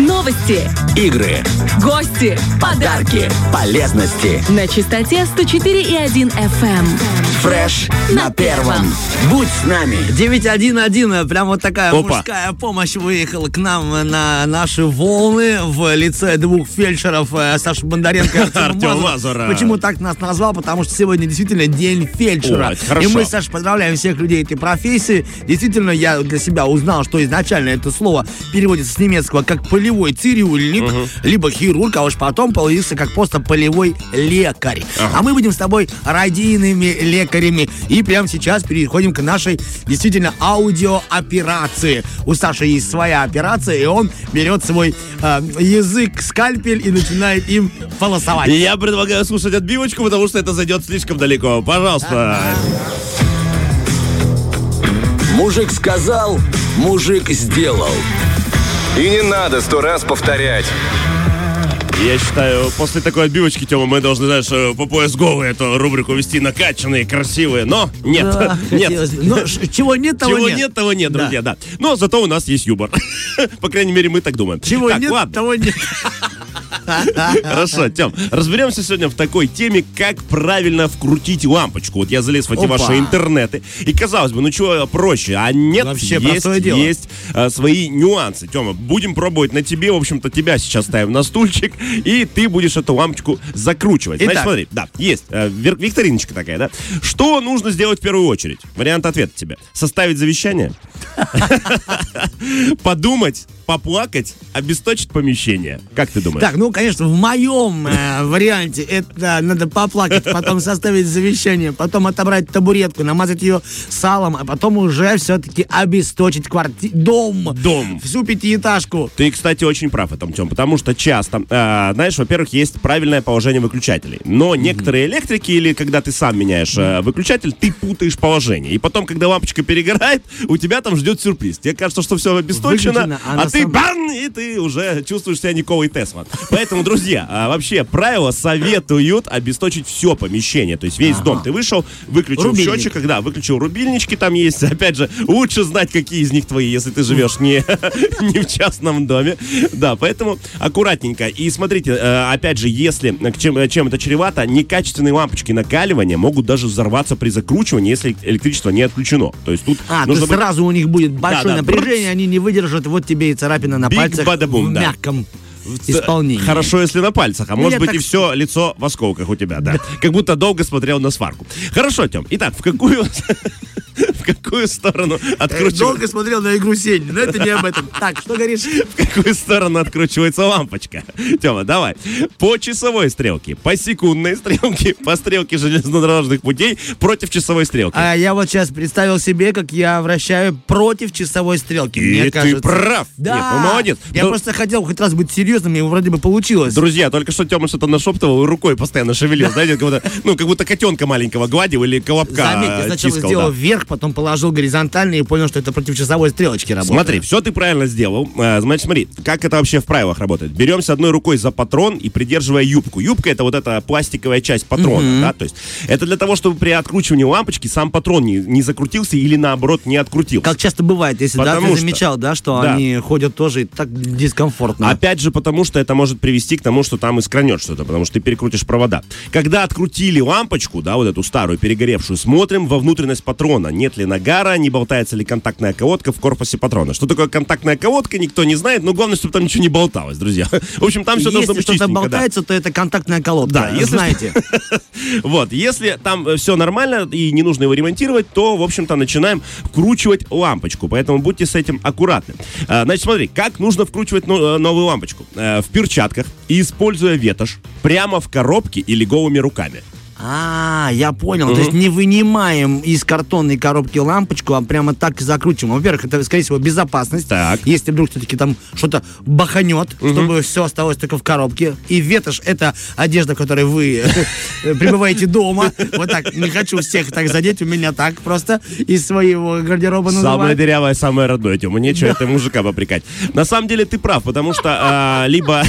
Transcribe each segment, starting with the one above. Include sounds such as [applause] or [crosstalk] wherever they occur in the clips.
Новости, игры, гости, подарки, полезности. на частоте 104,1 FM. Фреш на первом. Будь с нами. 911, прям вот такая Опа. мужская помощь выехала к нам на наши волны в лице двух фельдшеров э, Саши Бондаренко и [laughs] Мазура. Мазура. Почему так нас назвал? Потому что сегодня действительно день фельдшера. О. И мы, Саша, поздравляем всех людей этой профессии. Действительно, я для себя узнал, что изначально это слово переводится с немецкого как полевой цирюльник, либо хирург, а уж потом появился как просто полевой лекарь. А мы будем с тобой радийными лекарями. И прямо сейчас переходим к нашей действительно аудиооперации. У Саши есть своя операция, и он берет свой э, язык, скальпель и начинает им полосовать. Я предлагаю слушать отбивочку, потому что это зайдет слишком далеко. Пожалуйста. Мужик сказал, мужик сделал. И не надо сто раз повторять. Я считаю, после такой отбивочки, Тёма, мы должны, знаешь, э, по пояс голые эту рубрику вести накачанные, красивые. Но нет, Да, [laughs] нет. хотелось. Но чего нет, того Чего нет. нет, того нет, Да. друзья, да. Но зато у нас есть юмор. [laughs] По крайней мере, мы так думаем. Чего так, нет, ладно. того нет. Хорошо, Тем, разберемся сегодня в такой теме, как правильно вкрутить лампочку. Вот я залез в эти Опа. ваши интернеты, и казалось бы, ну чего проще, а нет, Вообще есть, есть а, свои нюансы. Тема, будем пробовать на тебе, в общем-то, тебя сейчас ставим на стульчик, и ты будешь эту лампочку закручивать. Значит, Итак. смотри, да, есть э, викториночка такая, да. Что нужно сделать в первую очередь? Вариант ответа тебе. Составить завещание, [laughs] подумать, поплакать, обесточить помещение. Как ты думаешь? Так, ну, конечно, в моем э, варианте это надо поплакать, потом составить завещание, потом отобрать табуретку, намазать ее салом, а потом уже все-таки обесточить квартиру, дом, Дом. всю пятиэтажку. Ты, кстати, очень прав в этом, Тем, потому что часто, э, знаешь, во-первых, есть правильное положение выключателей, но некоторые электрики или когда ты сам меняешь э, выключатель, ты путаешь положение. И потом, когда лампочка перегорает, у тебя там ждет сюрприз. Тебе кажется, что все обесточено, Выключено, а а, на ты бан, и ты уже чувствуешь себя Николой Тесман. Поэтому, друзья, а, вообще правила советуют обесточить все помещение. То есть весь дом ты вышел, выключил Рубильник. счетчик, когда выключил рубильнички там есть. Опять же, лучше знать, какие из них твои, если ты живешь не, [laughs] не в частном доме. Да, поэтому аккуратненько. И смотрите, э, опять же, если чем, чем это чревато, некачественные лампочки накаливания могут даже взорваться при закручивании, если электричество не отключено. То есть тут А, то нужно есть быть- сразу у них будет большое да, напряжение, бррц. они не выдержат, вот тебе и царапина на Биг пальцах бада-бум, в да. мягком исполнении. Хорошо, если на пальцах, а может я быть так и все лицо в осколках у тебя, да. Как будто долго смотрел на сварку. Хорошо, Тем. Итак, в какую в какую сторону откручивается Долго смотрел на игру Сень, но это не об этом. Так, что говоришь? в какую сторону откручивается лампочка? Тема, давай. По часовой стрелке, по секундной стрелке, по стрелке железнодорожных путей против часовой стрелки. А я вот сейчас представил себе, как я вращаю против часовой стрелки. И Мне ты кажется. прав. Да. Нет, ну, молодец. Я Ну, просто хотел хоть раз быть серьезным, и вроде бы получилось. Друзья, только что Тёма что-то нашептывал и рукой постоянно шевелил, знаете, как будто, ну, как будто котенка маленького гладил или колобка Заметь, я сначала тискал, сделал да. вверх, потом положил горизонтально и понял, что это против часовой стрелочки работает. Смотри, все ты правильно сделал. А, Значит, смотри, как это вообще в правилах работает. Беремся одной рукой за патрон и придерживая юбку. Юбка это вот эта пластиковая часть патрона, да, то есть это для того, чтобы при откручивании лампочки сам патрон не, не закрутился или наоборот не открутился. Как часто бывает, если да, ты что- замечал, да, что Да. они ходят тоже и так дискомфортно. Опять же, потому что это может привести к тому, что там искранет что-то, потому что ты перекрутишь провода. Когда открутили лампочку, да, вот эту старую перегоревшую, смотрим во внутренность патрона. Нет ли нагара, не болтается ли контактная колодка в корпусе патрона. Что такое контактная колодка, никто не знает, но главное, чтобы там ничего не болталось, друзья. В общем, там все должно Если быть что-то чистенько, да. болтается, то это контактная колодка. Да, если знаете. [laughs] Вот, если там все нормально и не нужно его ремонтировать, то, в общем-то, начинаем вкручивать лампочку. Поэтому будьте с этим аккуратны. А, Значит, смотри, как нужно вкручивать э, новую лампочку? Э, В перчатках и используя ветошь прямо в коробке или голыми руками. А, я понял. То есть не вынимаем из картонной коробки лампочку, а прямо так и закручиваем. Во-первых, это, скорее всего, безопасность. Так. Если вдруг все-таки там что-то баханет, чтобы все осталось только в коробке. И ветошь — это одежда, в которой вы [laughs] пребываете дома. Вот так. Не хочу всех так задеть. У меня так просто из своего гардероба Самое называют. дырявое, самое родное, Тёма. Нечего это мужика попрекать. На самом деле ты прав, потому что а, либо...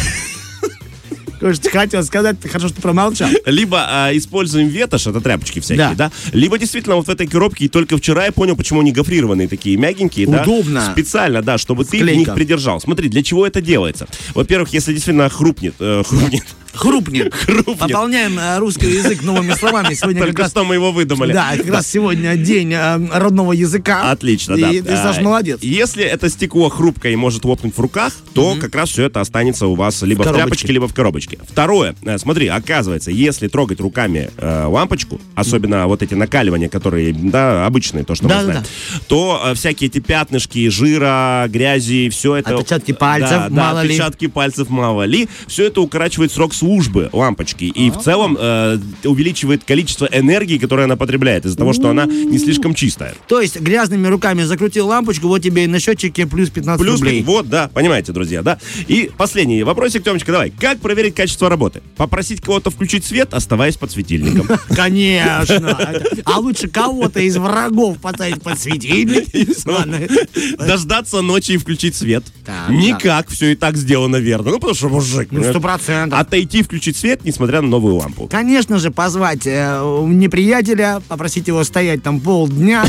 Что хотел сказать, хорошо, что промолчал. Либо а, используем ветошь, это тряпочки всякие, Да. да. Либо действительно вот в этой коробке, и только вчера я понял, почему они гофрированные такие, мягенькие, да. Удобно. Специально, да, чтобы ты в Склейка. них придержал. Смотри, для чего это делается? Во-первых, если действительно хрупнет, э, хрупнет, Хрупнет. Хрупнет. Пополняем э, русский язык новыми словами. Сегодня как только раз... что мы его выдумали. Да, как раз сегодня день э, родного языка. Отлично, и, да. И ты, Саш, А, молодец. Если это стекло хрупкое и может лопнуть в руках, то как раз все это останется у вас либо в, коробочке. тряпочке, либо в коробочке. Второе, э, смотри, оказывается, если трогать руками э, лампочку, особенно вот эти накаливания, которые, да, обычные, то, что Да, мы да, знаем, то э, всякие эти пятнышки жира, грязи, все это... Отпечатки пальцев, да, да, мало ли. отпечатки пальцев, мало ли. Все это укорачивает срок службы лампочки. И в целом э, увеличивает количество энергии, которое она потребляет, из-за того, что она не слишком чистая. То есть грязными руками закрутил лампочку, вот тебе и на счетчике плюс 15 Плюс, рублей. вот, да, понимаете, друзья, да. И последний вопросик, Темочка, давай. Как проверить качество работы? Попросить кого-то включить свет, оставаясь под светильником. [laughs] Конечно. А лучше кого-то из врагов поставить под светильник. [laughs] Дождаться ночи и включить свет. Никак, все и так сделано верно. Ну, потому что мужик. Ну, сто процентов. Отойти и включить свет, несмотря на новую лампу. Конечно же, позвать э, неприятеля, попросить его стоять там полдня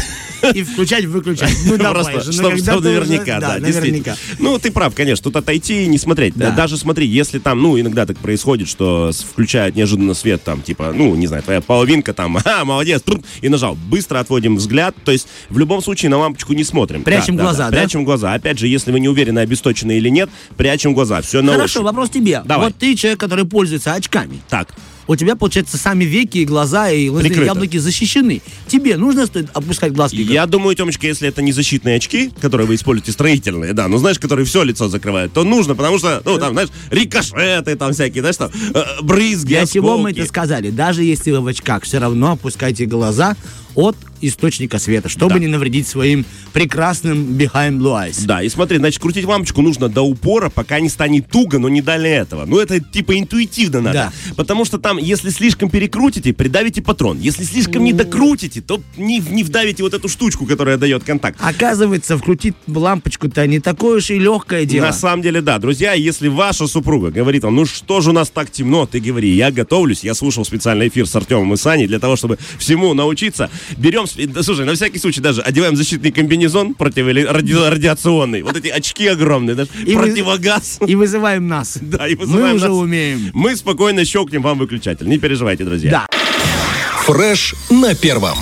и включать-выключать. [laughs] Ну, давай Просто, же, ну, чтобы, наверняка, да, наверняка. Ну, ты прав, конечно, тут отойти и не смотреть. Да. Даже смотри, если там, ну, иногда так происходит, что включают неожиданно свет, там, типа, ну, не знаю, твоя половинка там, [laughs] а, молодец, и нажал. Быстро отводим взгляд, то есть в любом случае на лампочку не смотрим. Прячем глаза, да? Прячем глаза. Опять же, если вы не уверены, обесточены или нет, прячем глаза. Все на Хорошо, вопрос тебе. Давай. Вот ты человек, который пользуется очками. Так, У тебя, получается, сами веки, и глаза, и глазные яблоки защищены. Тебе нужно стоит опускать глазки? Я думаю, Темочка, если это не защитные очки, которые вы используете строительные, да, ну знаешь, которые все лицо закрывают, то нужно, потому что, ну, там, знаешь, рикошеты там всякие, знаешь, там, э, брызги, Для чего мы осколки. это сказали? Даже если вы в очках, все равно опускайте глаза от источника света, чтобы Да. не навредить своим прекрасным behind blue eyes. Да, и смотри, значит, крутить лампочку нужно до упора, пока не станет туго, но не далее этого. Ну, это типа интуитивно надо. Да. Потому что там, если слишком перекрутите, придавите патрон. Если слишком не докрутите, то не, не вдавите вот эту штучку, которая дает контакт. Оказывается, вкрутить лампочку-то не такое уж и легкое дело. На самом деле, да. Друзья, если ваша супруга говорит вам, ну что же у нас так темно, ты говори, я готовлюсь, я слушал специальный эфир с Артемом и Саней для того, чтобы всему научиться. Берем, слушай, на всякий случай даже одеваем защитный комбинезон противорадиационный, вот эти очки огромные, даже И вы- противогаз. И вызываем нас. [laughs] Да, и Мы вызываем уже нас. умеем. Мы спокойно щелкнем вам выключатель. Не переживайте, друзья. Да. Фреш на первом.